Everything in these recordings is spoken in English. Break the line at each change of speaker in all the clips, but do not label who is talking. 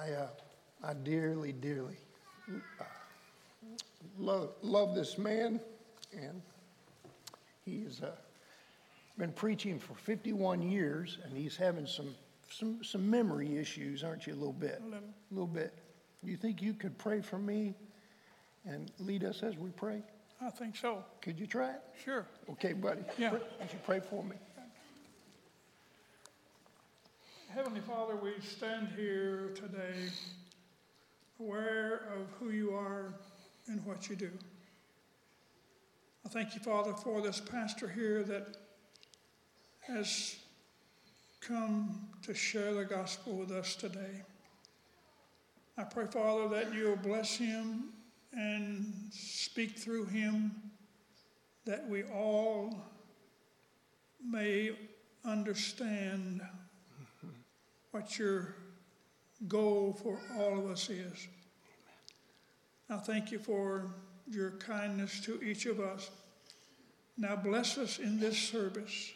I, uh, I dearly, dearly uh, love, love this man, and he's uh, been preaching for 51 years, and he's having some, some, some memory issues, aren't you, a little bit?
A little.
A little bit. You think you could pray for me and lead us as we pray?
I think so.
Could you try it?
Sure.
Okay, buddy.
Yeah.
Would you pray for me?
Heavenly Father, we stand here today aware of who you are and what you do. I thank you, Father, for this pastor here that has come to share the gospel with us today. I pray, Father, that you'll bless him and speak through him, that we all may understand what your goal for all of us is. I thank you for your kindness to each of us. Now bless us in this service,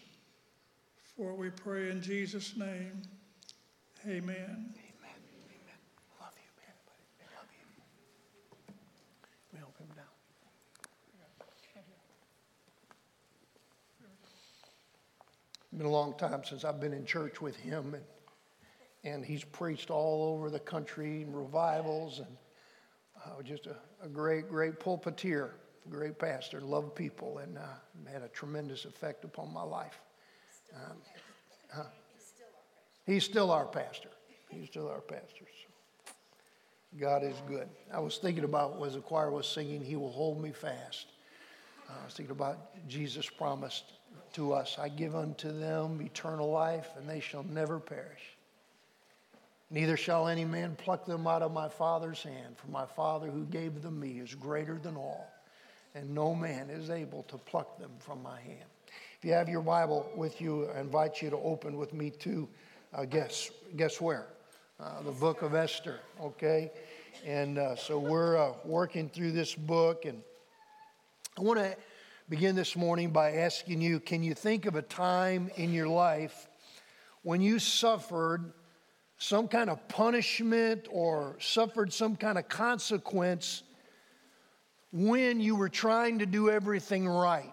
for we pray in Jesus' name. Amen.
Amen. Amen. Love you, love you. We. It's been a long time since I've been in church with him, and, and he's preached all over the country in revivals, and uh, just a, a great, great pulpiteer, great pastor, loved people, and uh, had a tremendous effect upon my life. Um, huh? He's still our pastor. He's still our pastor. So. God is good. I was thinking about as the choir was singing, He will hold me fast. Uh, I was thinking about Jesus promised to us, I give unto them eternal life, and they shall never perish. Neither shall any man pluck them out of my Father's hand, for my Father who gave them me is greater than all, and no man is able to pluck them from my hand. If you have your Bible with you, I invite you to open with me to uh, guess guess where uh, the book of Esther. Okay, and uh, so we're uh, working through this book, and I want to begin this morning by asking you: Can you think of a time in your life when you suffered? Some kind of punishment or suffered some kind of consequence when you were trying to do everything right.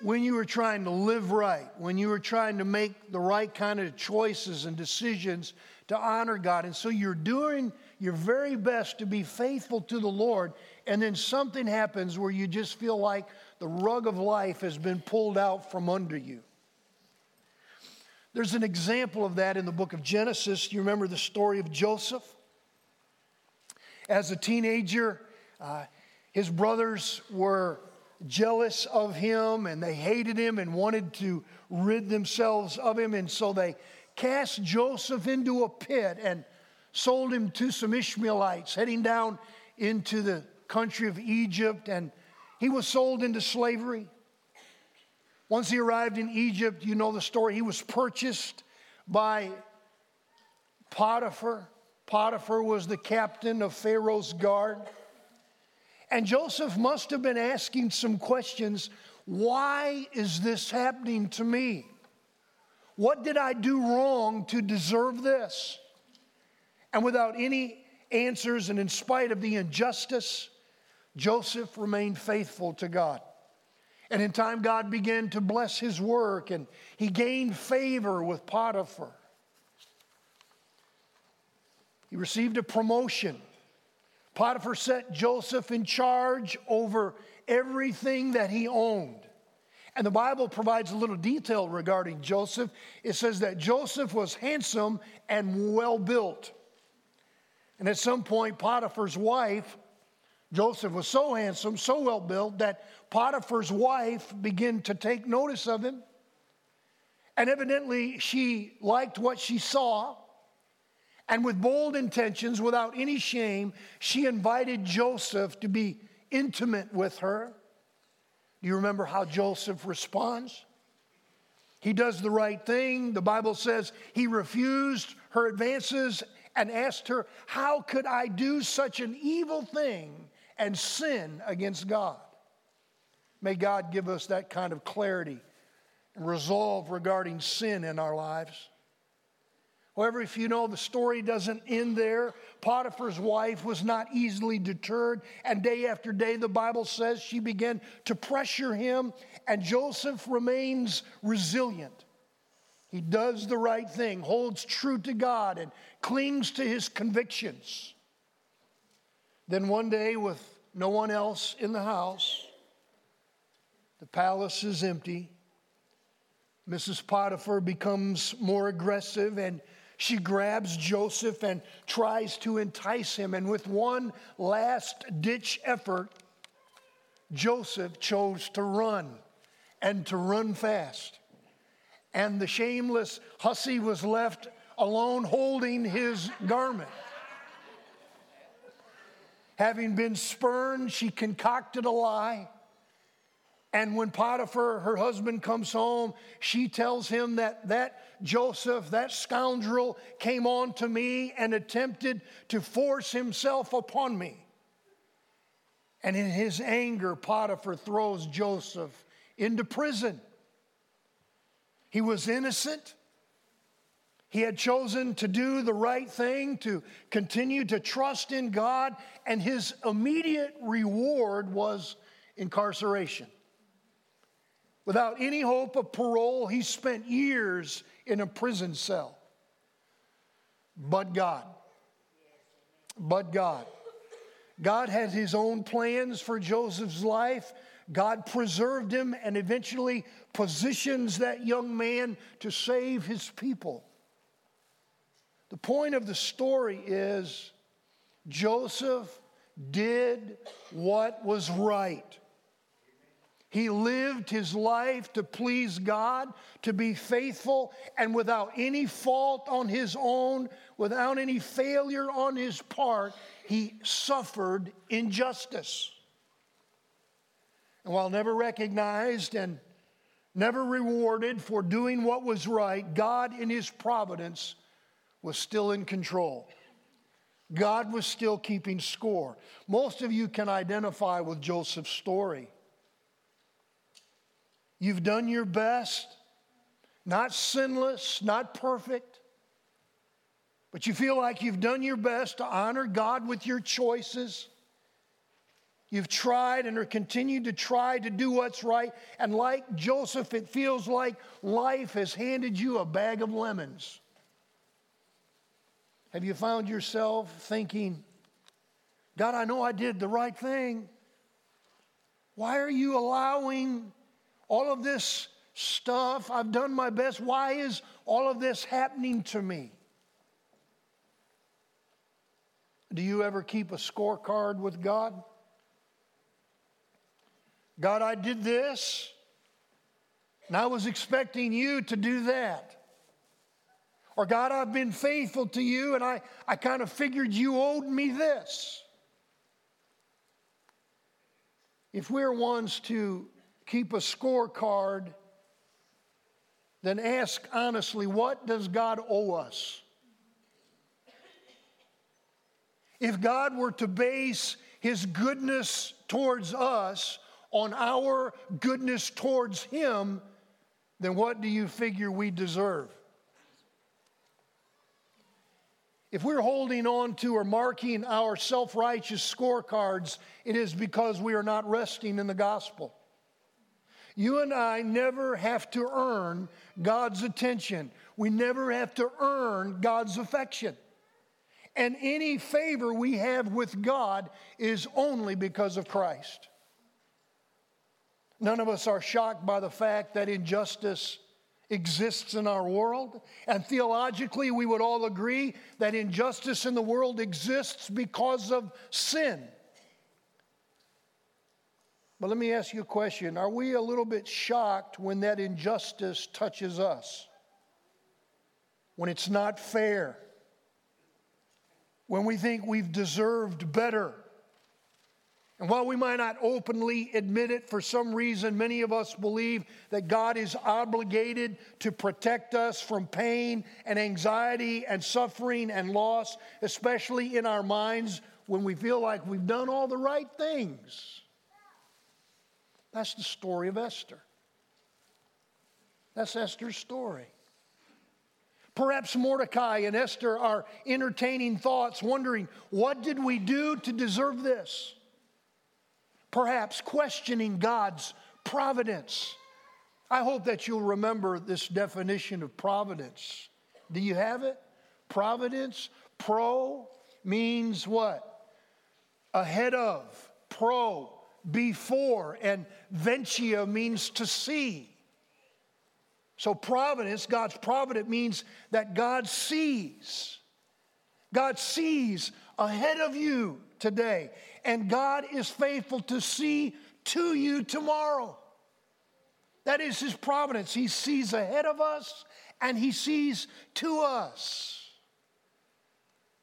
When you were trying to live right, when you were trying to make the right kind of choices and decisions to honor God. And so you're doing your very best to be faithful to the Lord, and then something happens where you just feel like the rug of life has been pulled out from under you. There's an example of that in the book of Genesis. You remember the story of Joseph? As a teenager, uh, his brothers were jealous of him and they hated him and wanted to rid themselves of him. And so they cast Joseph into a pit and sold him to some Ishmaelites heading down into the country of Egypt. And he was sold into slavery. Once he arrived in Egypt, you know the story, he was purchased by Potiphar. Potiphar was the captain of Pharaoh's guard. And Joseph must have been asking some questions why is this happening to me? What did I do wrong to deserve this? And without any answers, and in spite of the injustice, Joseph remained faithful to God. And in time, God began to bless his work and he gained favor with Potiphar. He received a promotion. Potiphar set Joseph in charge over everything that he owned. And the Bible provides a little detail regarding Joseph. It says that Joseph was handsome and well built. And at some point, Potiphar's wife Joseph was so handsome, so well built, that Potiphar's wife began to take notice of him. And evidently, she liked what she saw. And with bold intentions, without any shame, she invited Joseph to be intimate with her. Do you remember how Joseph responds? He does the right thing. The Bible says he refused her advances and asked her, How could I do such an evil thing and sin against God. May God give us that kind of clarity and resolve regarding sin in our lives. However, if you know the story doesn't end there, Potiphar's wife was not easily deterred, and day after day, the Bible says she began to pressure him, and Joseph remains resilient. He does the right thing, holds true to God, and clings to his convictions. Then one day, with no one else in the house, the palace is empty. Mrs. Potiphar becomes more aggressive and she grabs Joseph and tries to entice him. And with one last ditch effort, Joseph chose to run and to run fast. And the shameless hussy was left alone holding his garment. Having been spurned, she concocted a lie and when Potiphar, her husband, comes home, she tells him that that Joseph, that scoundrel, came on to me and attempted to force himself upon me. And in his anger, Potiphar throws Joseph into prison. He was innocent. He had chosen to do the right thing, to continue to trust in God, and his immediate reward was incarceration. Without any hope of parole, he spent years in a prison cell. But God, but God. God had his own plans for Joseph's life. God preserved him and eventually positions that young man to save his people. The point of the story is Joseph did what was right. He lived his life to please God, to be faithful, and without any fault on his own, without any failure on his part, he suffered injustice. And while never recognized and never rewarded for doing what was right, God, in his providence, was still in control. God was still keeping score. Most of you can identify with Joseph's story. You've done your best, not sinless, not perfect, but you feel like you've done your best to honor God with your choices. You've tried and are continued to try to do what's right. And like Joseph, it feels like life has handed you a bag of lemons. Have you found yourself thinking, God, I know I did the right thing. Why are you allowing all of this stuff, I've done my best. Why is all of this happening to me? Do you ever keep a scorecard with God? God, I did this, and I was expecting you to do that. Or, God, I've been faithful to you, and I, I kind of figured you owed me this. If we're ones to keep a scorecard, then ask honestly what does God owe us? If God were to base his goodness towards us on our goodness towards him, then what do you figure we deserve? If we're holding on to or marking our self righteous scorecards, it is because we are not resting in the gospel. You and I never have to earn God's attention. We never have to earn God's affection. And any favor we have with God is only because of Christ. None of us are shocked by the fact that injustice exists in our world. And theologically, we would all agree that injustice in the world exists because of sin. But let me ask you a question Are we a little bit shocked when that injustice touches us? When it's not fair? When we think we've deserved better? And while we might not openly admit it, for some reason, many of us believe that God is obligated to protect us from pain and anxiety and suffering and loss, especially in our minds when we feel like we've done all the right things. That's the story of Esther. That's Esther's story. Perhaps Mordecai and Esther are entertaining thoughts, wondering, what did we do to deserve this? Perhaps questioning God's providence. I hope that you'll remember this definition of providence. Do you have it? Providence, pro means what? Ahead of, pro, before, and ventia means to see. So, providence, God's providence means that God sees. God sees ahead of you today, and God is faithful to see to you tomorrow. That is His providence. He sees ahead of us and He sees to us.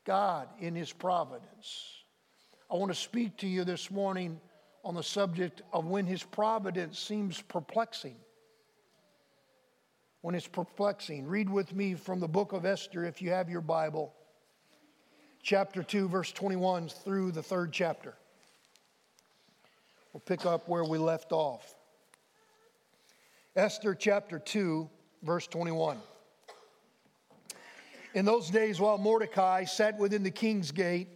God in His providence. I want to speak to you this morning on the subject of when His providence seems perplexing when it's perplexing. Read with me from the book of Esther if you have your Bible, chapter 2, verse 21 through the third chapter. We'll pick up where we left off. Esther chapter 2, verse 21. In those days, while Mordecai sat within the king's gate,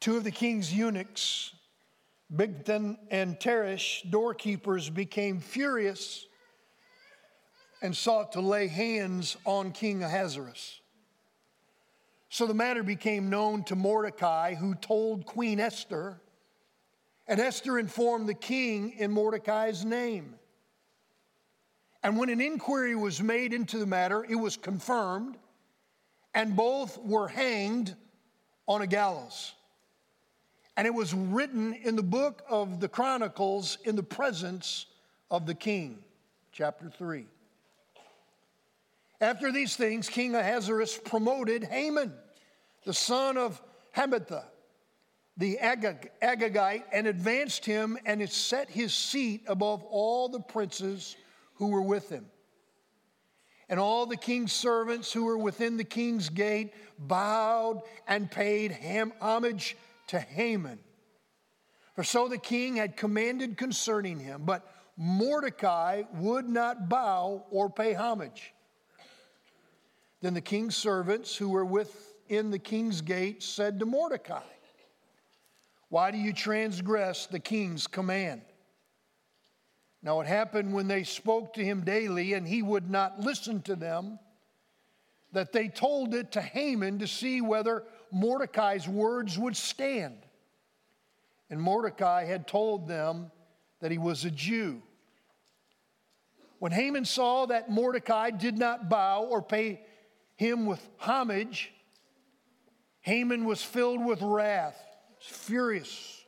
two of the king's eunuchs, Bigthan and Teresh, doorkeepers, became furious and sought to lay hands on King Ahasuerus. So the matter became known to Mordecai, who told Queen Esther, and Esther informed the king in Mordecai's name. And when an inquiry was made into the matter, it was confirmed, and both were hanged on a gallows. And it was written in the book of the Chronicles in the presence of the king. Chapter 3. After these things, King Ahasuerus promoted Haman, the son of Hammedatha, the Agag- Agagite, and advanced him and set his seat above all the princes who were with him. And all the king's servants who were within the king's gate bowed and paid ham- homage to Haman. For so the king had commanded concerning him, but Mordecai would not bow or pay homage. Then the king's servants who were within the king's gate said to Mordecai, Why do you transgress the king's command? Now it happened when they spoke to him daily and he would not listen to them, that they told it to Haman to see whether Mordecai's words would stand. And Mordecai had told them that he was a Jew. When Haman saw that Mordecai did not bow or pay him with homage, Haman was filled with wrath, furious.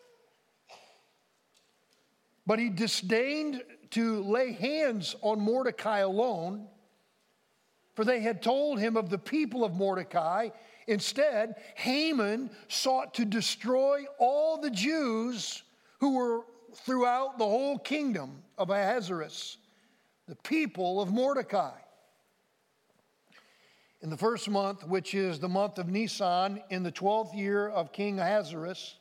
But he disdained to lay hands on Mordecai alone, for they had told him of the people of Mordecai. Instead, Haman sought to destroy all the Jews who were throughout the whole kingdom of Ahasuerus, the people of Mordecai. In the first month, which is the month of Nisan, in the twelfth year of King Ahasuerus,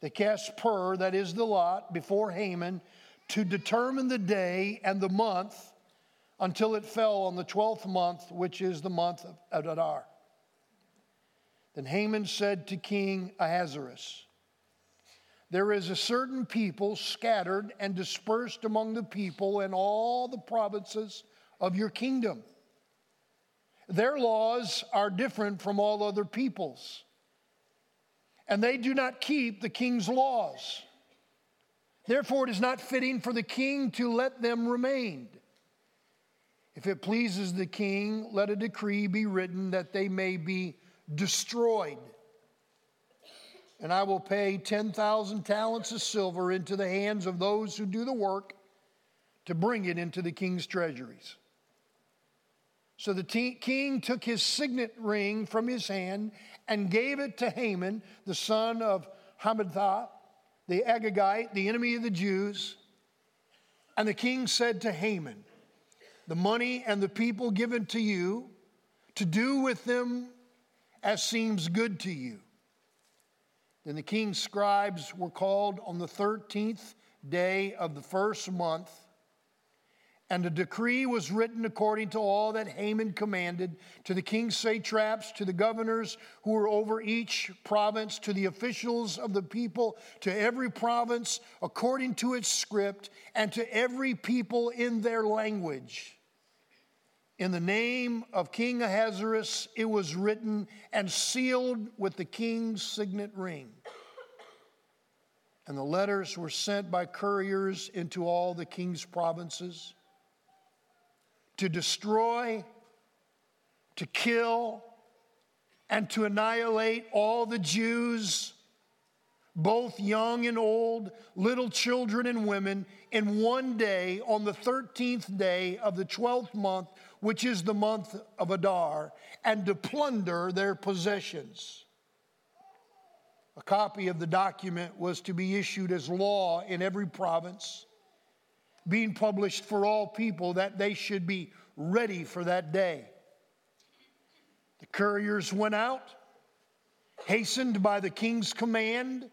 they cast pur, that is the lot, before Haman to determine the day and the month until it fell on the twelfth month, which is the month of Adar. Then Haman said to King Ahasuerus, There is a certain people scattered and dispersed among the people in all the provinces of your kingdom their laws are different from all other people's, and they do not keep the king's laws. Therefore, it is not fitting for the king to let them remain. If it pleases the king, let a decree be written that they may be destroyed. And I will pay 10,000 talents of silver into the hands of those who do the work to bring it into the king's treasuries. So the king took his signet ring from his hand and gave it to Haman, the son of Hammedatha, the Agagite, the enemy of the Jews. And the king said to Haman, The money and the people given to you, to do with them as seems good to you. Then the king's scribes were called on the 13th day of the first month And a decree was written according to all that Haman commanded to the king's satraps, to the governors who were over each province, to the officials of the people, to every province according to its script, and to every people in their language. In the name of King Ahasuerus, it was written and sealed with the king's signet ring. And the letters were sent by couriers into all the king's provinces to destroy, to kill, and to annihilate all the Jews, both young and old, little children and women, in one day on the 13th day of the 12th month, which is the month of Adar, and to plunder their possessions. A copy of the document was to be issued as law in every province being published for all people that they should be ready for that day. The couriers went out, hastened by the king's command,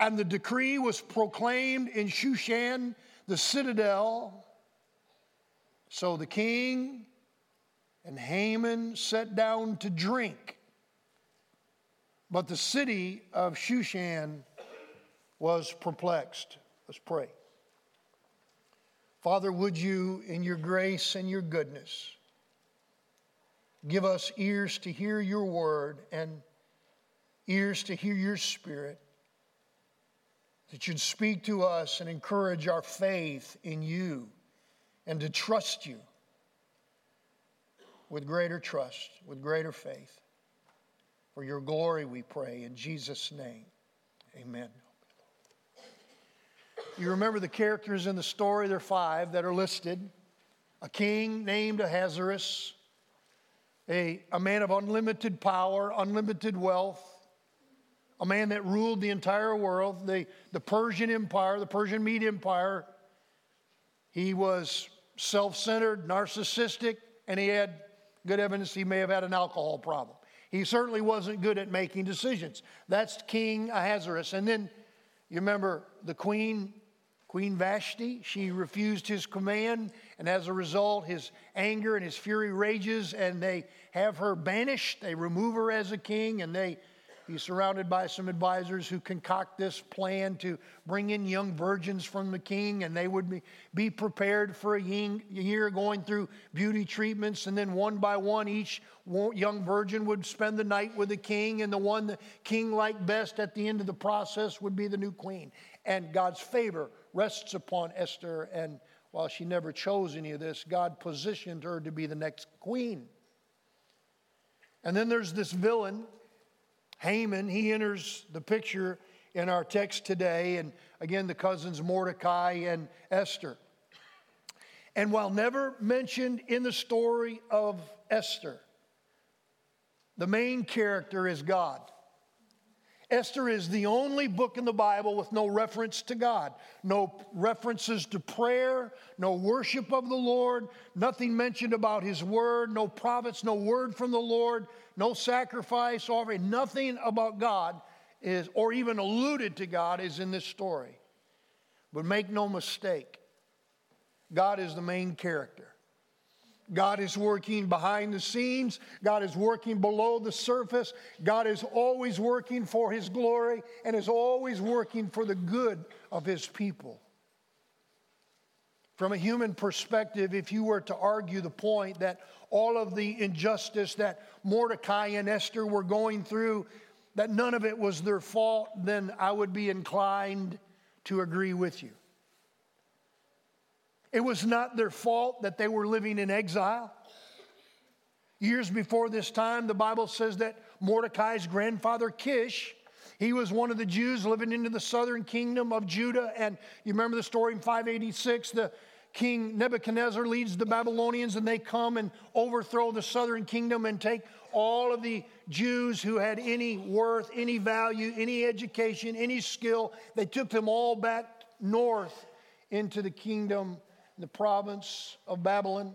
and the decree was proclaimed in Shushan, the citadel. So the king and Haman sat down to drink. But the city of Shushan was perplexed. Let's pray. Father, would you, in your grace and your goodness, give us ears to hear your word and ears to hear your spirit, that you'd speak to us and encourage our faith in you and to trust you with greater trust, with greater faith. For your glory, we pray. In Jesus' name, amen. You remember the characters in the story, there are five that are listed a king named Ahasuerus, a, a man of unlimited power, unlimited wealth, a man that ruled the entire world, the, the Persian Empire, the Persian Mede Empire. He was self centered, narcissistic, and he had good evidence he may have had an alcohol problem. He certainly wasn't good at making decisions. That's King Ahasuerus. And then you remember the queen Queen Vashti, she refused his command, and as a result, his anger and his fury rages, and they have her banished. They remove her as a king, and they he's surrounded by some advisors who concoct this plan to bring in young virgins from the king, and they would be, be prepared for a year going through beauty treatments, and then one by one, each young virgin would spend the night with the king, and the one the king liked best at the end of the process would be the new queen. And God's favor rests upon Esther. And while she never chose any of this, God positioned her to be the next queen. And then there's this villain, Haman. He enters the picture in our text today. And again, the cousins Mordecai and Esther. And while never mentioned in the story of Esther, the main character is God. Esther is the only book in the Bible with no reference to God, no references to prayer, no worship of the Lord, nothing mentioned about His word, no prophets, no word from the Lord, no sacrifice offering, nothing about God is, or even alluded to God, is in this story. But make no mistake, God is the main character. God is working behind the scenes. God is working below the surface. God is always working for His glory and is always working for the good of His people. From a human perspective, if you were to argue the point that all of the injustice that Mordecai and Esther were going through, that none of it was their fault, then I would be inclined to agree with you. It was not their fault that they were living in exile. Years before this time, the Bible says that Mordecai's grandfather Kish, he was one of the Jews living into the southern kingdom of Judah. And you remember the story in 586, the king Nebuchadnezzar leads the Babylonians and they come and overthrow the southern kingdom and take all of the Jews who had any worth, any value, any education, any skill. They took them all back north into the kingdom in the province of Babylon.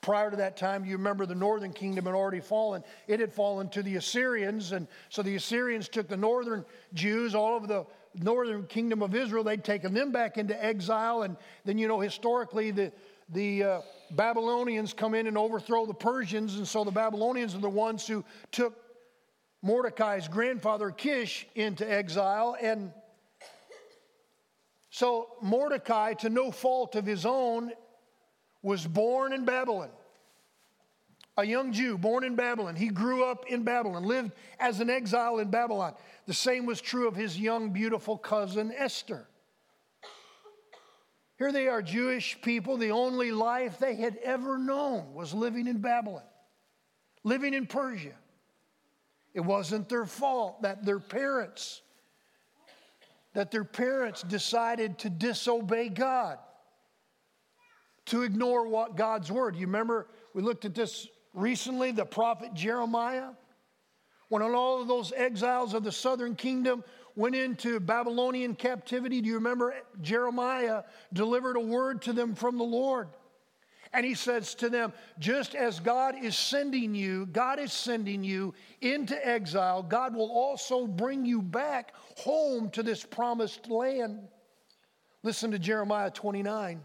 Prior to that time, you remember the northern kingdom had already fallen. It had fallen to the Assyrians, and so the Assyrians took the northern Jews, all of the northern kingdom of Israel, they'd taken them back into exile. And then, you know, historically, the, the uh, Babylonians come in and overthrow the Persians, and so the Babylonians are the ones who took Mordecai's grandfather Kish into exile. And so Mordecai, to no fault of his own, was born in Babylon. A young Jew born in Babylon. He grew up in Babylon, lived as an exile in Babylon. The same was true of his young, beautiful cousin Esther. Here they are, Jewish people. The only life they had ever known was living in Babylon, living in Persia. It wasn't their fault that their parents that their parents decided to disobey God, to ignore what God's word. You remember we looked at this recently, the prophet Jeremiah, when all of those exiles of the southern kingdom went into Babylonian captivity. Do you remember Jeremiah delivered a word to them from the Lord? And he says to them, just as God is sending you, God is sending you into exile, God will also bring you back home to this promised land. Listen to Jeremiah 29.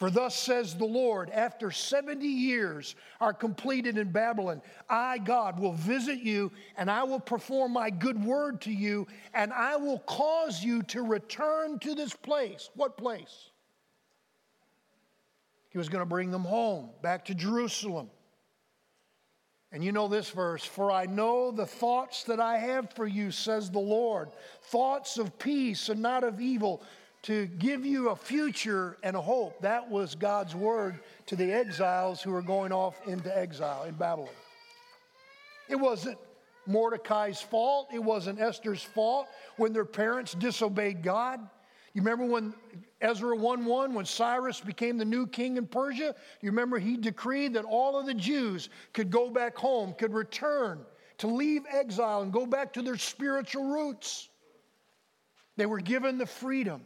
For thus says the Lord, after 70 years are completed in Babylon, I, God, will visit you and I will perform my good word to you and I will cause you to return to this place. What place? He was going to bring them home, back to Jerusalem. And you know this verse For I know the thoughts that I have for you, says the Lord thoughts of peace and not of evil, to give you a future and a hope. That was God's word to the exiles who were going off into exile in Babylon. It wasn't Mordecai's fault, it wasn't Esther's fault when their parents disobeyed God. You remember when Ezra 1 1, when Cyrus became the new king in Persia? You remember he decreed that all of the Jews could go back home, could return, to leave exile and go back to their spiritual roots. They were given the freedom.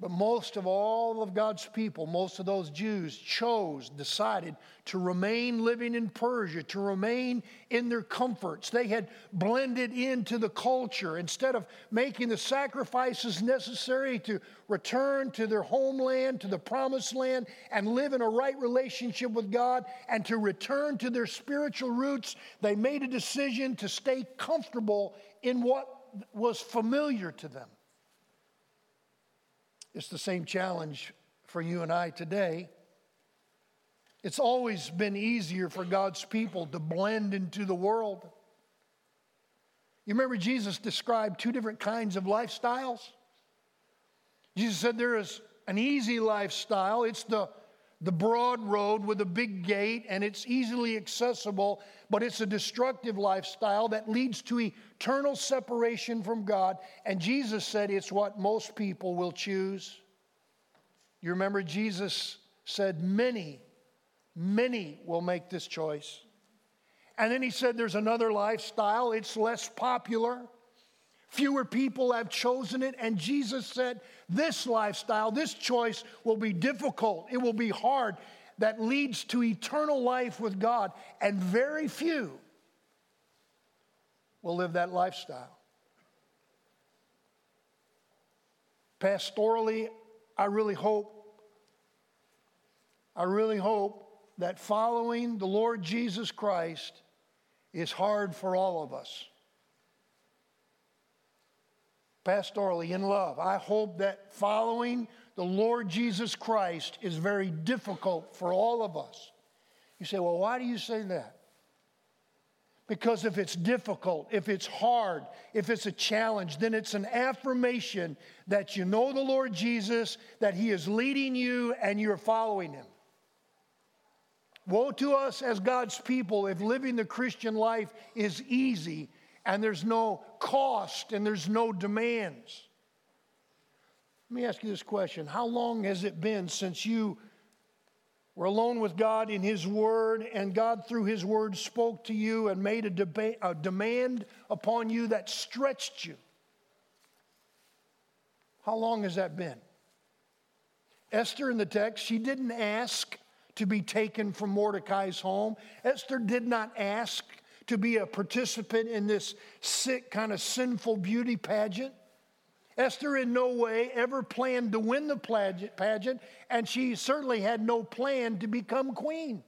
But most of all of God's people, most of those Jews chose, decided to remain living in Persia, to remain in their comforts. They had blended into the culture instead of making the sacrifices necessary to return to their homeland, to the promised land, and live in a right relationship with God and to return to their spiritual roots. They made a decision to stay comfortable in what was familiar to them. It's the same challenge for you and I today. It's always been easier for God's people to blend into the world. You remember Jesus described two different kinds of lifestyles? Jesus said there is an easy lifestyle, it's the, the broad road with a big gate, and it's easily accessible, but it's a destructive lifestyle that leads to eternal separation from God. And Jesus said it's what most people will choose. You remember Jesus said, Many, many will make this choice. And then he said, There's another lifestyle, it's less popular. Fewer people have chosen it. And Jesus said, This lifestyle, this choice will be difficult, it will be hard, that leads to eternal life with God. And very few will live that lifestyle. Pastorally, I really hope, I really hope that following the Lord Jesus Christ is hard for all of us. Pastorally, in love, I hope that following the Lord Jesus Christ is very difficult for all of us. You say, well, why do you say that? Because if it's difficult, if it's hard, if it's a challenge, then it's an affirmation that you know the Lord Jesus, that He is leading you, and you're following Him. Woe to us as God's people if living the Christian life is easy and there's no cost and there's no demands. Let me ask you this question How long has it been since you we're alone with God in His Word, and God, through His Word, spoke to you and made a, deba- a demand upon you that stretched you. How long has that been? Esther in the text, she didn't ask to be taken from Mordecai's home. Esther did not ask to be a participant in this sick, kind of sinful beauty pageant. Esther in no way ever planned to win the pageant, and she certainly had no plan to become queen.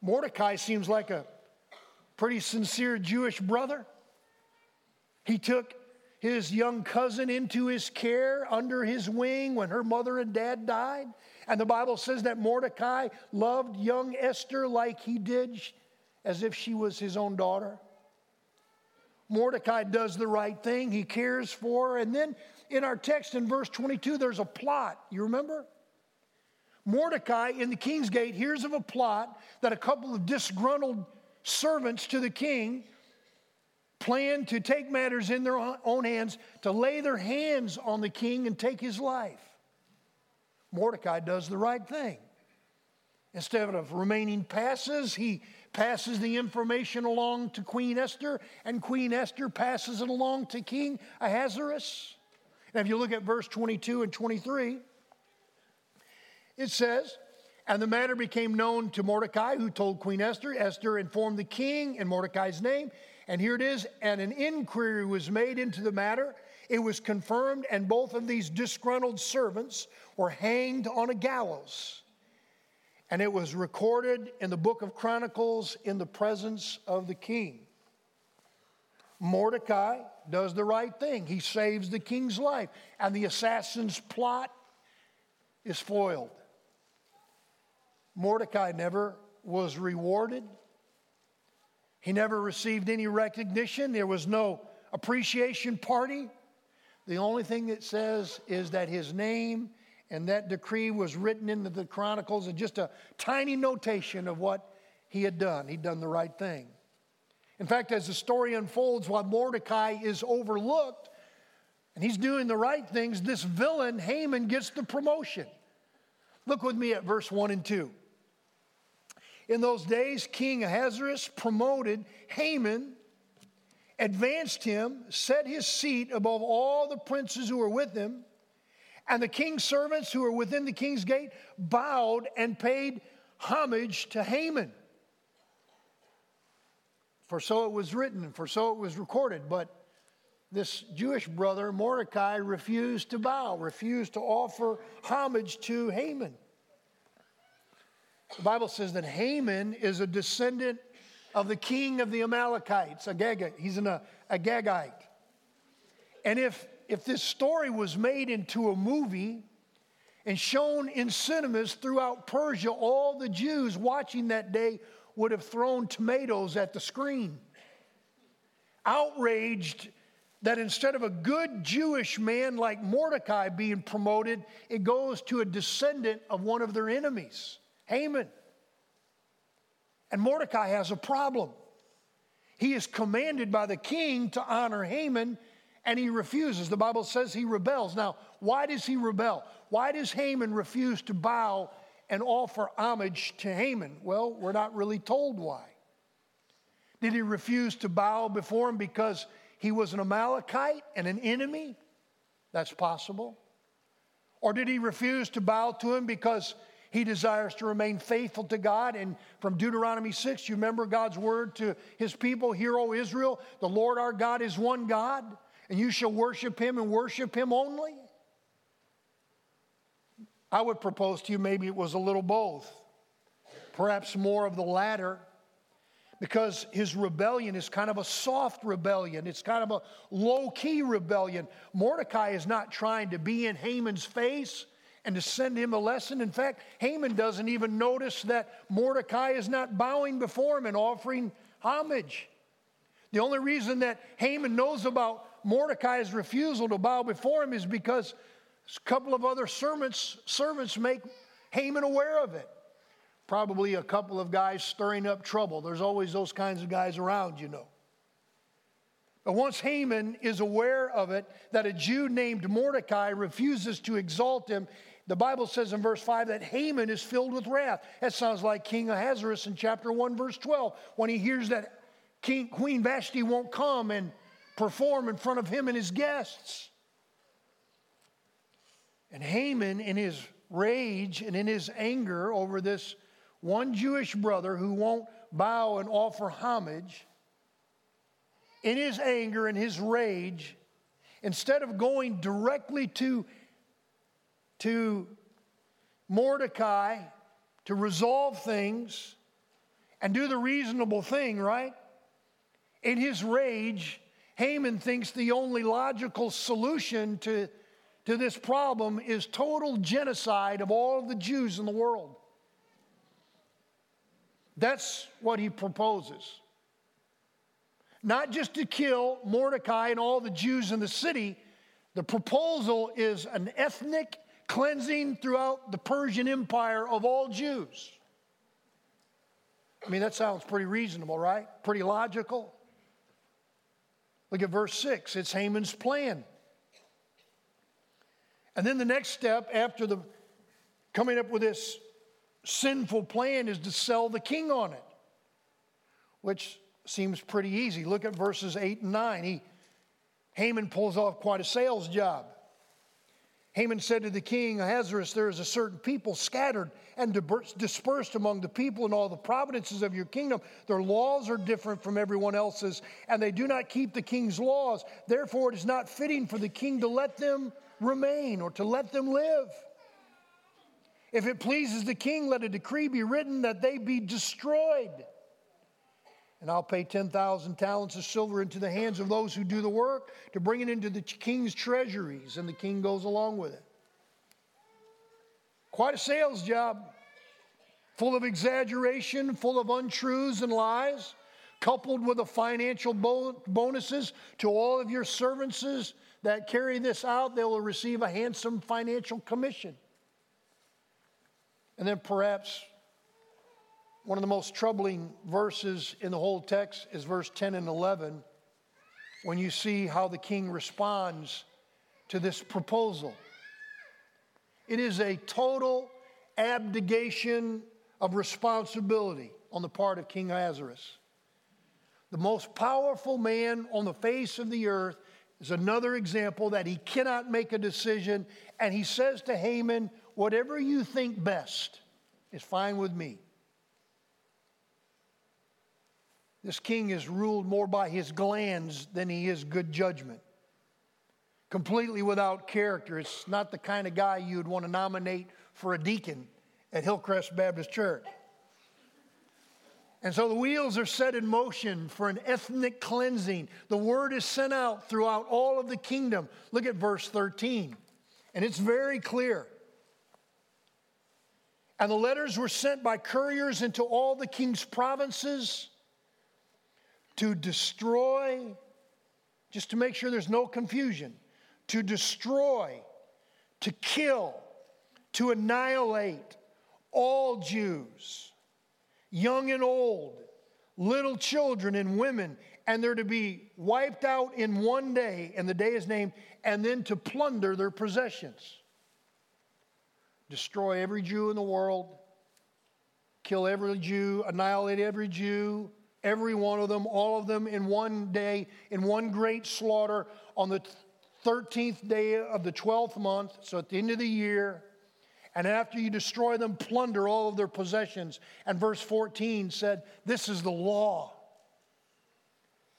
Mordecai seems like a pretty sincere Jewish brother. He took his young cousin into his care under his wing when her mother and dad died. And the Bible says that Mordecai loved young Esther like he did as if she was his own daughter. Mordecai does the right thing, he cares for her. And then in our text in verse 22, there's a plot. You remember? Mordecai in the king's gate hears of a plot that a couple of disgruntled servants to the king plan to take matters in their own hands, to lay their hands on the king and take his life. Mordecai does the right thing. Instead of remaining passive, he passes the information along to Queen Esther, and Queen Esther passes it along to King Ahasuerus. And if you look at verse 22 and 23, it says, And the matter became known to Mordecai, who told Queen Esther. Esther informed the king in Mordecai's name. And here it is, and an inquiry was made into the matter. It was confirmed, and both of these disgruntled servants were hanged on a gallows. And it was recorded in the book of Chronicles in the presence of the king. Mordecai does the right thing. He saves the king's life, and the assassin's plot is foiled. Mordecai never was rewarded. He never received any recognition. There was no appreciation party. The only thing it says is that his name and that decree was written into the Chronicles and just a tiny notation of what he had done. He'd done the right thing. In fact, as the story unfolds, while Mordecai is overlooked and he's doing the right things, this villain, Haman, gets the promotion. Look with me at verse 1 and 2. In those days, King Ahasuerus promoted Haman, advanced him, set his seat above all the princes who were with him, and the king's servants who were within the king's gate bowed and paid homage to Haman. For so it was written, for so it was recorded. But this Jewish brother, Mordecai, refused to bow, refused to offer homage to Haman. The Bible says that Haman is a descendant of the king of the Amalekites, Agag. He's an uh, Agagite. And if, if this story was made into a movie and shown in cinemas throughout Persia, all the Jews watching that day would have thrown tomatoes at the screen. Outraged that instead of a good Jewish man like Mordecai being promoted, it goes to a descendant of one of their enemies. Haman. And Mordecai has a problem. He is commanded by the king to honor Haman, and he refuses. The Bible says he rebels. Now, why does he rebel? Why does Haman refuse to bow and offer homage to Haman? Well, we're not really told why. Did he refuse to bow before him because he was an Amalekite and an enemy? That's possible. Or did he refuse to bow to him because he desires to remain faithful to God. And from Deuteronomy 6, you remember God's word to his people Hear, O Israel, the Lord our God is one God, and you shall worship him and worship him only. I would propose to you maybe it was a little both, perhaps more of the latter, because his rebellion is kind of a soft rebellion. It's kind of a low key rebellion. Mordecai is not trying to be in Haman's face and to send him a lesson. In fact, Haman doesn't even notice that Mordecai is not bowing before him and offering homage. The only reason that Haman knows about Mordecai's refusal to bow before him is because a couple of other servants, servants make Haman aware of it. Probably a couple of guys stirring up trouble. There's always those kinds of guys around, you know. But once Haman is aware of it, that a Jew named Mordecai refuses to exalt him, the Bible says in verse 5 that Haman is filled with wrath. That sounds like King Ahasuerus in chapter 1, verse 12, when he hears that King, Queen Vashti won't come and perform in front of him and his guests. And Haman, in his rage and in his anger over this one Jewish brother who won't bow and offer homage, in his anger and his rage, instead of going directly to, to Mordecai to resolve things and do the reasonable thing, right? In his rage, Haman thinks the only logical solution to, to this problem is total genocide of all of the Jews in the world. That's what he proposes. Not just to kill Mordecai and all the Jews in the city, the proposal is an ethnic cleansing throughout the Persian Empire of all Jews. I mean, that sounds pretty reasonable, right? Pretty logical. Look at verse 6. It's Haman's plan. And then the next step after the coming up with this sinful plan is to sell the king on it, which seems pretty easy. Look at verses 8 and 9. He, Haman pulls off quite a sales job. Haman said to the king Ahasuerus, There is a certain people scattered and dispersed among the people in all the provinces of your kingdom. Their laws are different from everyone else's, and they do not keep the king's laws. Therefore, it is not fitting for the king to let them remain or to let them live. If it pleases the king, let a decree be written that they be destroyed and I'll pay 10,000 talents of silver into the hands of those who do the work to bring it into the king's treasuries. And the king goes along with it. Quite a sales job, full of exaggeration, full of untruths and lies, coupled with the financial bonuses to all of your servants that carry this out. They will receive a handsome financial commission. And then perhaps one of the most troubling verses in the whole text is verse 10 and 11 when you see how the king responds to this proposal. It is a total abdication of responsibility on the part of King Ahasuerus. The most powerful man on the face of the earth is another example that he cannot make a decision, and he says to Haman, Whatever you think best is fine with me. This king is ruled more by his glands than he is good judgment. Completely without character. It's not the kind of guy you'd want to nominate for a deacon at Hillcrest Baptist Church. And so the wheels are set in motion for an ethnic cleansing. The word is sent out throughout all of the kingdom. Look at verse 13, and it's very clear. And the letters were sent by couriers into all the king's provinces to destroy, just to make sure there's no confusion, to destroy, to kill, to annihilate all Jews, young and old, little children and women, and they're to be wiped out in one day, and the day is named, and then to plunder their possessions. Destroy every Jew in the world, kill every Jew, annihilate every Jew, every one of them, all of them in one day, in one great slaughter on the 13th day of the 12th month, so at the end of the year. And after you destroy them, plunder all of their possessions. And verse 14 said, This is the law.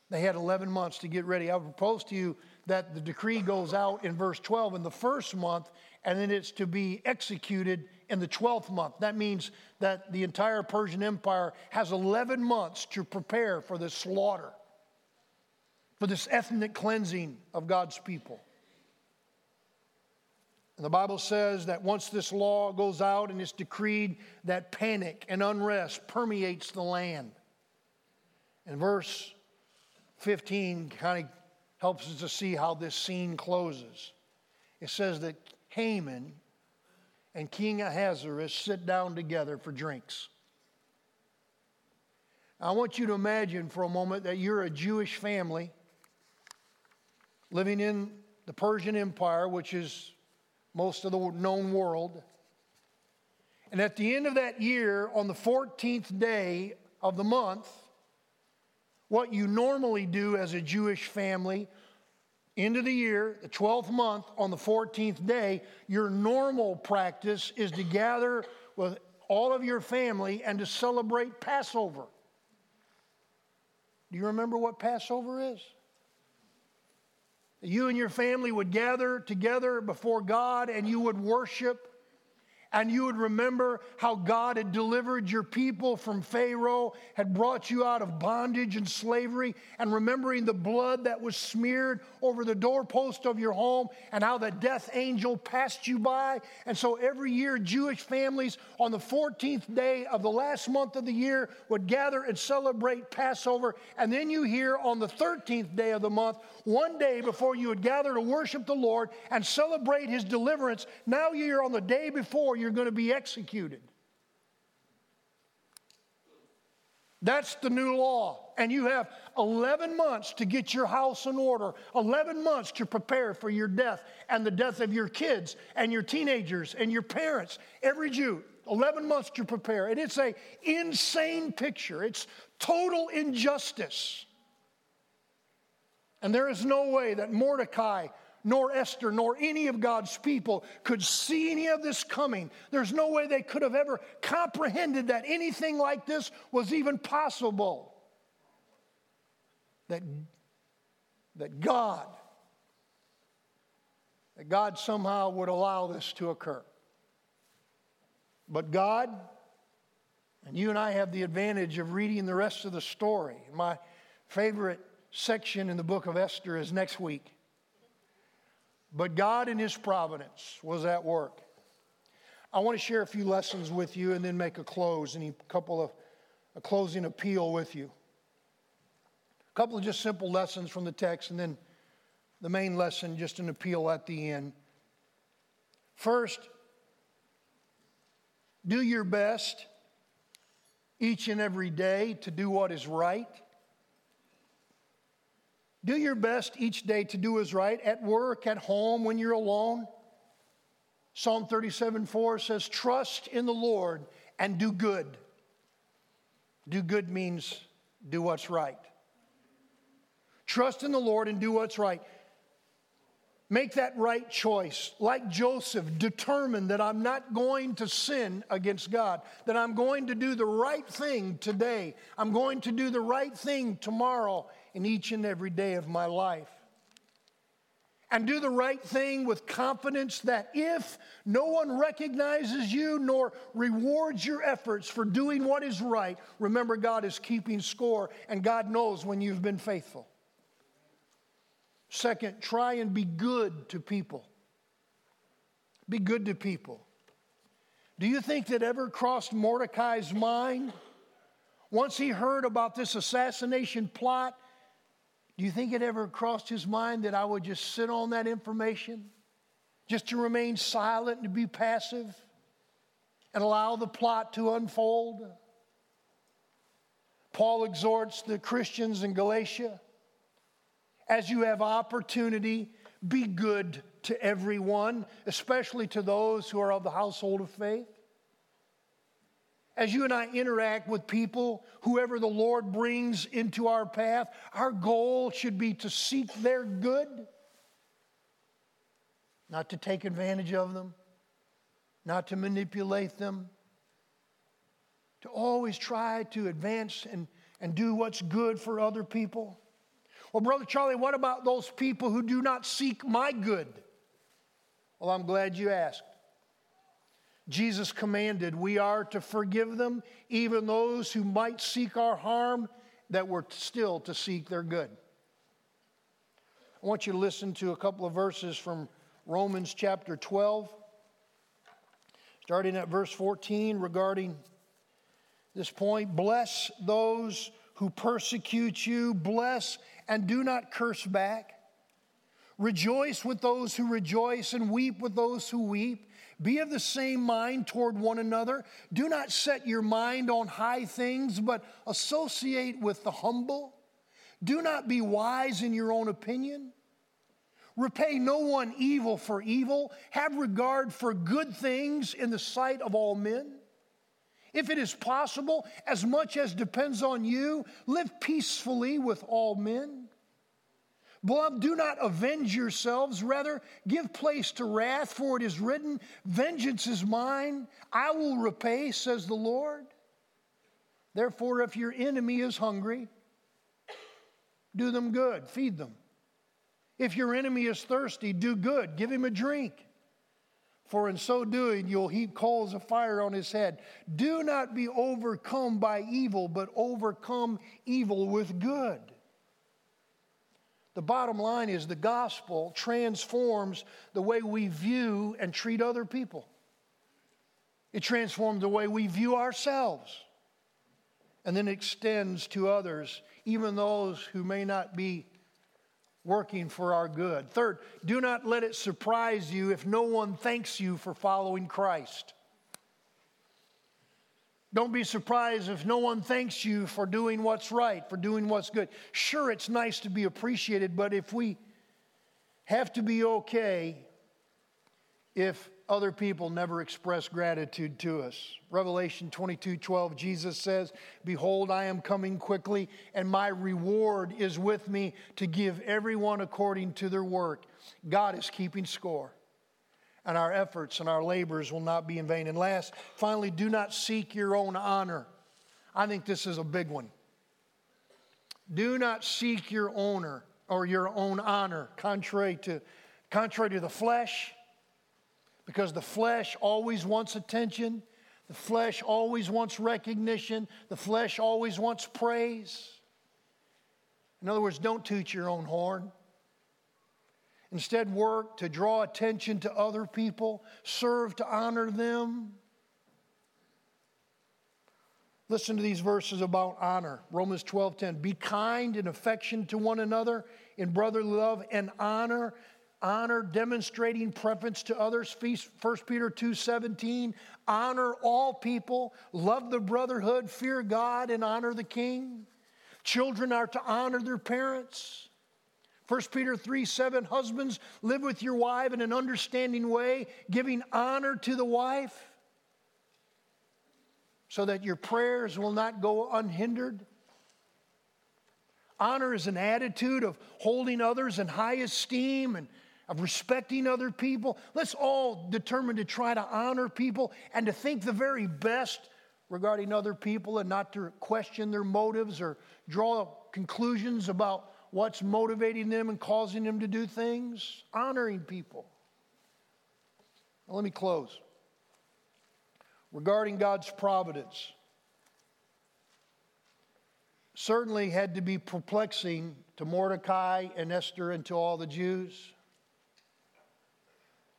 They had 11 months to get ready. I propose to you that the decree goes out in verse 12 in the first month, and then it's to be executed in the 12th month. That means that the entire Persian Empire has 11 months to prepare for this slaughter, for this ethnic cleansing of God's people. And the Bible says that once this law goes out and it's decreed, that panic and unrest permeates the land. And verse 15 kind of helps us to see how this scene closes. It says that Haman and King Ahasuerus sit down together for drinks. I want you to imagine for a moment that you're a Jewish family living in the Persian Empire, which is most of the known world. And at the end of that year, on the 14th day of the month, what you normally do as a Jewish family end of the year, the 12th month, on the 14th day, your normal practice is to gather with all of your family and to celebrate Passover. Do you remember what Passover is? You and your family would gather together before God and you would worship and you would remember how God had delivered your people from Pharaoh, had brought you out of bondage and slavery, and remembering the blood that was smeared over the doorpost of your home, and how the death angel passed you by. And so every year, Jewish families on the 14th day of the last month of the year would gather and celebrate Passover. And then you hear on the 13th day of the month, one day before you would gather to worship the Lord and celebrate his deliverance, now you're on the day before you're going to be executed. That's the new law. And you have 11 months to get your house in order, 11 months to prepare for your death and the death of your kids and your teenagers and your parents. Every Jew, 11 months to prepare. And it's a insane picture. It's total injustice. And there is no way that Mordecai nor Esther, nor any of God's people could see any of this coming. There's no way they could have ever comprehended that anything like this was even possible. That, that God, that God somehow would allow this to occur. But God, and you and I have the advantage of reading the rest of the story. My favorite section in the book of Esther is next week. But God, in His providence, was at work. I want to share a few lessons with you and then make a close, and a couple of a closing appeal with you. A couple of just simple lessons from the text, and then the main lesson, just an appeal at the end. First, do your best each and every day to do what is right. Do your best each day to do as right at work, at home, when you're alone. Psalm 37 4 says, Trust in the Lord and do good. Do good means do what's right. Trust in the Lord and do what's right. Make that right choice. Like Joseph, determine that I'm not going to sin against God, that I'm going to do the right thing today. I'm going to do the right thing tomorrow in each and every day of my life. And do the right thing with confidence that if no one recognizes you nor rewards your efforts for doing what is right, remember God is keeping score and God knows when you've been faithful. Second, try and be good to people. Be good to people. Do you think that ever crossed Mordecai's mind? Once he heard about this assassination plot, do you think it ever crossed his mind that I would just sit on that information, just to remain silent and to be passive? And allow the plot to unfold? Paul exhorts the Christians in Galatia as you have opportunity, be good to everyone, especially to those who are of the household of faith as you and I interact with people, whoever the Lord brings into our path, our goal should be to seek their good, not to take advantage of them, not to manipulate them, to always try to advance and, and do what's good for other people. Well, Brother Charlie, what about those people who do not seek my good? Well, I'm glad you asked. Jesus commanded we are to forgive them, even those who might seek our harm, that we're still to seek their good. I want you to listen to a couple of verses from Romans chapter 12, starting at verse 14, regarding this point. Bless those who persecute you, bless and do not curse back. Rejoice with those who rejoice, and weep with those who weep. Be of the same mind toward one another. Do not set your mind on high things, but associate with the humble. Do not be wise in your own opinion. Repay no one evil for evil. Have regard for good things in the sight of all men. If it is possible, as much as depends on you, live peacefully with all men. Beloved, do not avenge yourselves. Rather, give place to wrath, for it is written, Vengeance is mine, I will repay, says the Lord. Therefore, if your enemy is hungry, do them good, feed them. If your enemy is thirsty, do good, give him a drink. For in so doing, you'll heap coals of fire on his head. Do not be overcome by evil, but overcome evil with good. The bottom line is the gospel transforms the way we view and treat other people. It transforms the way we view ourselves and then extends to others, even those who may not be working for our good. Third, do not let it surprise you if no one thanks you for following Christ. Don't be surprised if no one thanks you for doing what's right, for doing what's good. Sure, it's nice to be appreciated, but if we have to be okay if other people never express gratitude to us. Revelation 22 12, Jesus says, Behold, I am coming quickly, and my reward is with me to give everyone according to their work. God is keeping score, and our efforts and our labors will not be in vain. And last, finally, do not seek your own honor. I think this is a big one. Do not seek your honor or your own honor, contrary to, contrary to the flesh because the flesh always wants attention, the flesh always wants recognition, the flesh always wants praise. In other words, don't toot your own horn. Instead, work to draw attention to other people, serve to honor them. Listen to these verses about honor. Romans 12:10. Be kind and affection to one another in brotherly love and honor. Honor demonstrating preference to others. 1 peter 2.17 honor all people. Love the brotherhood. Fear god and honor the king. Children are to honor their parents 1 peter 3 7 husbands live with your wife in an understanding way giving honor to the wife so that your prayers will not go unhindered honor is an attitude of holding others in high esteem and of respecting other people. Let's all determine to try to honor people and to think the very best regarding other people and not to question their motives or draw conclusions about what's motivating them and causing them to do things. Honoring people. Now, let me close. Regarding God's providence, certainly had to be perplexing to Mordecai and Esther and to all the Jews.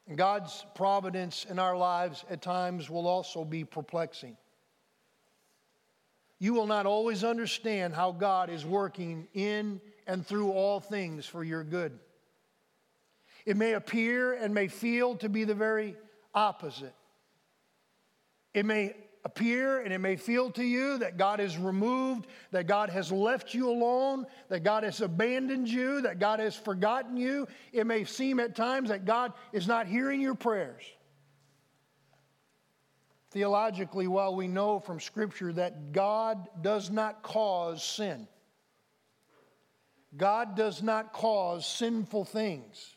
And God's providence in our lives at times will also be perplexing. You will not always understand how God is working in and through all things for your good. It may appear and may feel to be the very opposite. It may appear and it may feel to you that God is removed, that God has left you alone, that God has abandoned you, that God has forgotten you. It may seem at times that God is not hearing your prayers. Theologically, while we know from Scripture that God does not cause sin, God does not cause sinful things.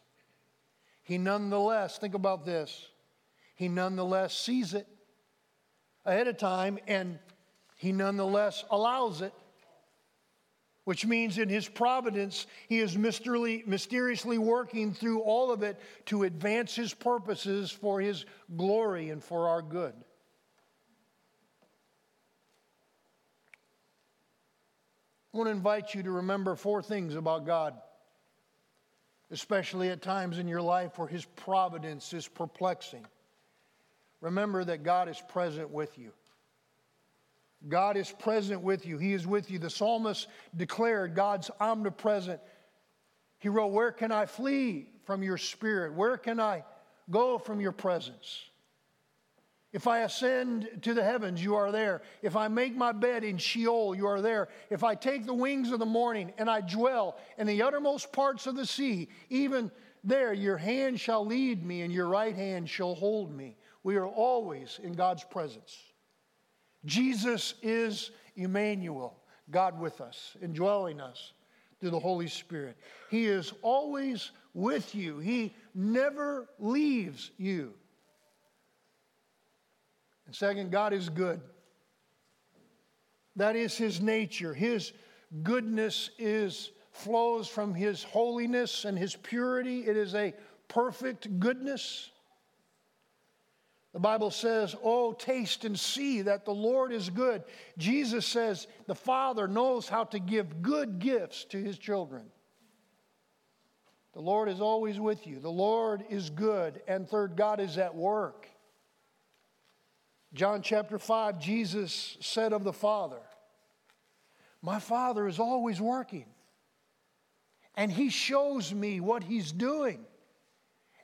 He nonetheless, think about this, He nonetheless sees it ahead of time, and he nonetheless allows it, which means in his providence, he is mysteriously working through all of it to advance his purposes for his glory and for our good. I want to invite you to remember four things about God, especially at times in your life where his providence is perplexing remember that God is present with you. God is present with you. He is with you. The psalmist declared God's omnipresent. He wrote, Where can I flee from your spirit? Where can I go from your presence? If I ascend to the heavens, you are there. If I make my bed in Sheol, you are there. If I take the wings of the morning and I dwell in the uttermost parts of the sea, even there your hand shall lead me and your right hand shall hold me. We are always in God's presence. Jesus is Emmanuel, God with us, indwelling us through the Holy Spirit. He is always with you, He never leaves you. And second, God is good. That is His nature. His goodness is flows from His holiness and His purity. It is a perfect goodness. The Bible says, Oh, taste and see that the Lord is good. Jesus says the Father knows how to give good gifts to His children. The Lord is always with you. The Lord is good. And third, God is at work. John chapter 5, Jesus said of the Father, My Father is always working, and He shows me what He's doing.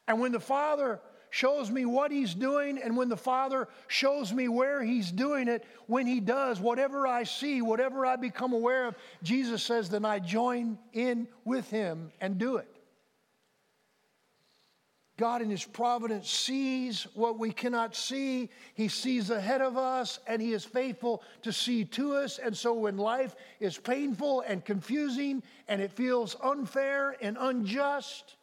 And when the Father shows me what He's doing, and when the Father shows me where He's doing it, when He does, whatever I see, whatever I become aware of, Jesus says, then I join in with Him and do it. God, in His providence, sees what we cannot see. He sees ahead of us, and He is faithful to see to us. And so, when life is painful and confusing and it feels unfair and unjust,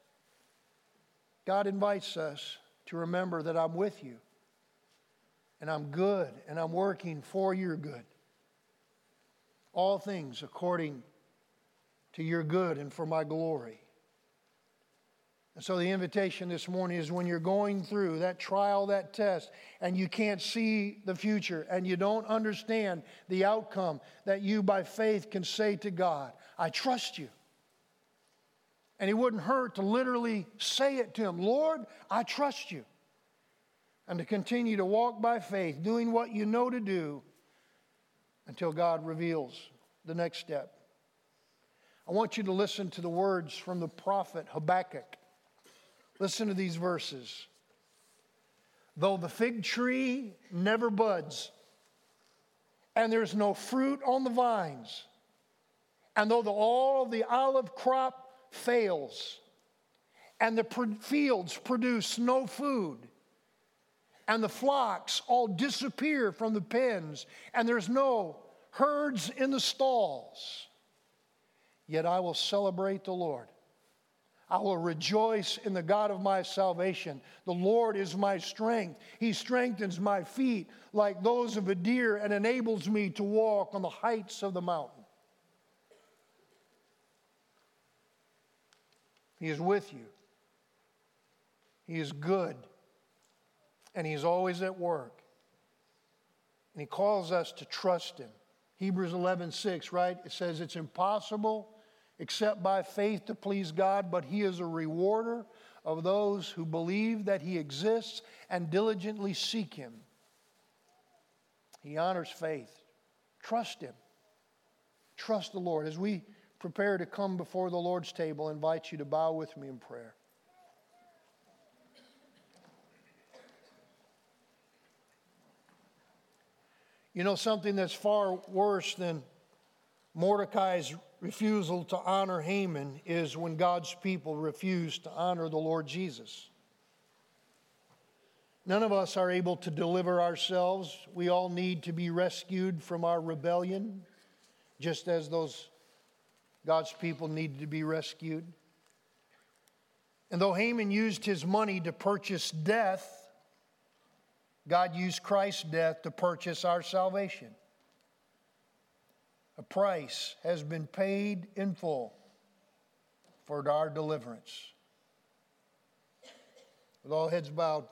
God invites us to remember that I'm with you, and I'm good, and I'm working for your good. All things according to your good and for my glory. And so the invitation this morning is when you're going through that trial, that test, and you can't see the future and you don't understand the outcome, that you by faith can say to God, I trust you. And it wouldn't hurt to literally say it to Him Lord, I trust you. And to continue to walk by faith, doing what you know to do until God reveals the next step. I want you to listen to the words from the prophet Habakkuk. Listen to these verses. Though the fig tree never buds, and there's no fruit on the vines, and though the, all of the olive crop fails, and the fields produce no food, and the flocks all disappear from the pens, and there's no herds in the stalls, yet I will celebrate the Lord. I will rejoice in the God of my salvation. The Lord is my strength. He strengthens my feet like those of a deer and enables me to walk on the heights of the mountain. He is with you. He is good. And He's always at work. And He calls us to trust Him. Hebrews 11, 6, right? It says it's impossible except by faith to please God, but He is a rewarder of those who believe that He exists and diligently seek Him. He honors faith. Trust Him. Trust the Lord. As we prepare to come before the Lord's table, I invite you to bow with me in prayer. You know, something that's far worse than Mordecai's refusal to honor Haman is when God's people refuse to honor the Lord Jesus. None of us are able to deliver ourselves. We all need to be rescued from our rebellion, just as those God's people needed to be rescued. And though Haman used his money to purchase death, God used Christ's death to purchase our salvation. A price has been paid in full for our deliverance. With all heads bowed,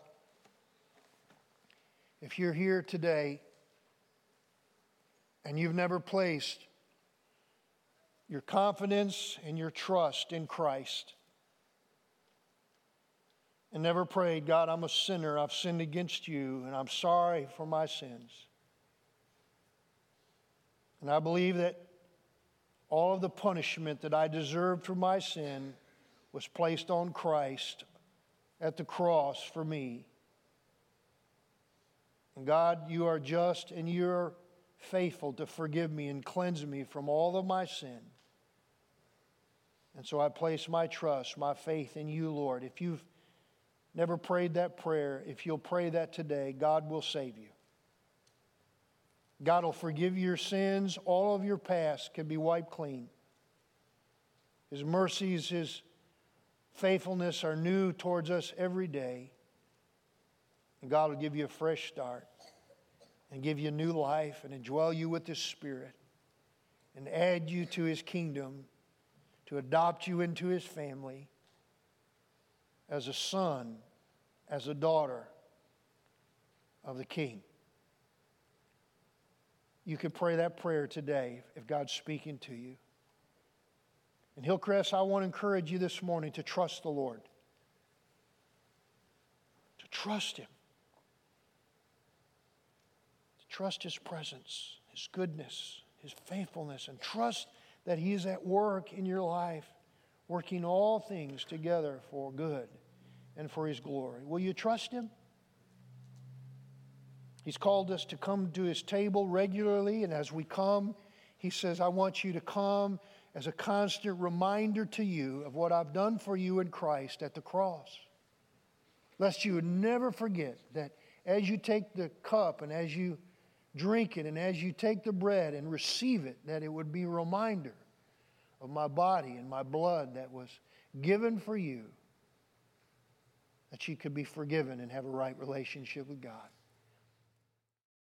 if you're here today and you've never placed your confidence and your trust in Christ, and never prayed, God, I'm a sinner, I've sinned against you, and I'm sorry for my sins. And I believe that all of the punishment that I deserved for my sin was placed on Christ at the cross for me. And God, you are just and you're faithful to forgive me and cleanse me from all of my sin. And so I place my trust, my faith in you, Lord. If you've never prayed that prayer, if you'll pray that today, God will save you. God will forgive your sins. All of your past can be wiped clean. His mercies, His faithfulness are new towards us every day. And God will give you a fresh start and give you a new life and indwell you with His Spirit and add you to His kingdom to adopt you into his family as a son, as a daughter of the king. You can pray that prayer today if God's speaking to you. And Hillcrest, I want to encourage you this morning to trust the Lord, to trust Him, to trust His presence, His goodness, His faithfulness, and trust that He is at work in your life, working all things together for good and for His glory. Will you trust Him? He's called us to come to His table regularly, and as we come, He says, I want you to come as a constant reminder to you of what I've done for you in Christ at the cross. Lest you would never forget that as you take the cup and as you drink it and as you take the bread and receive it, that it would be a reminder of my body and my blood that was given for you, that you could be forgiven and have a right relationship with God.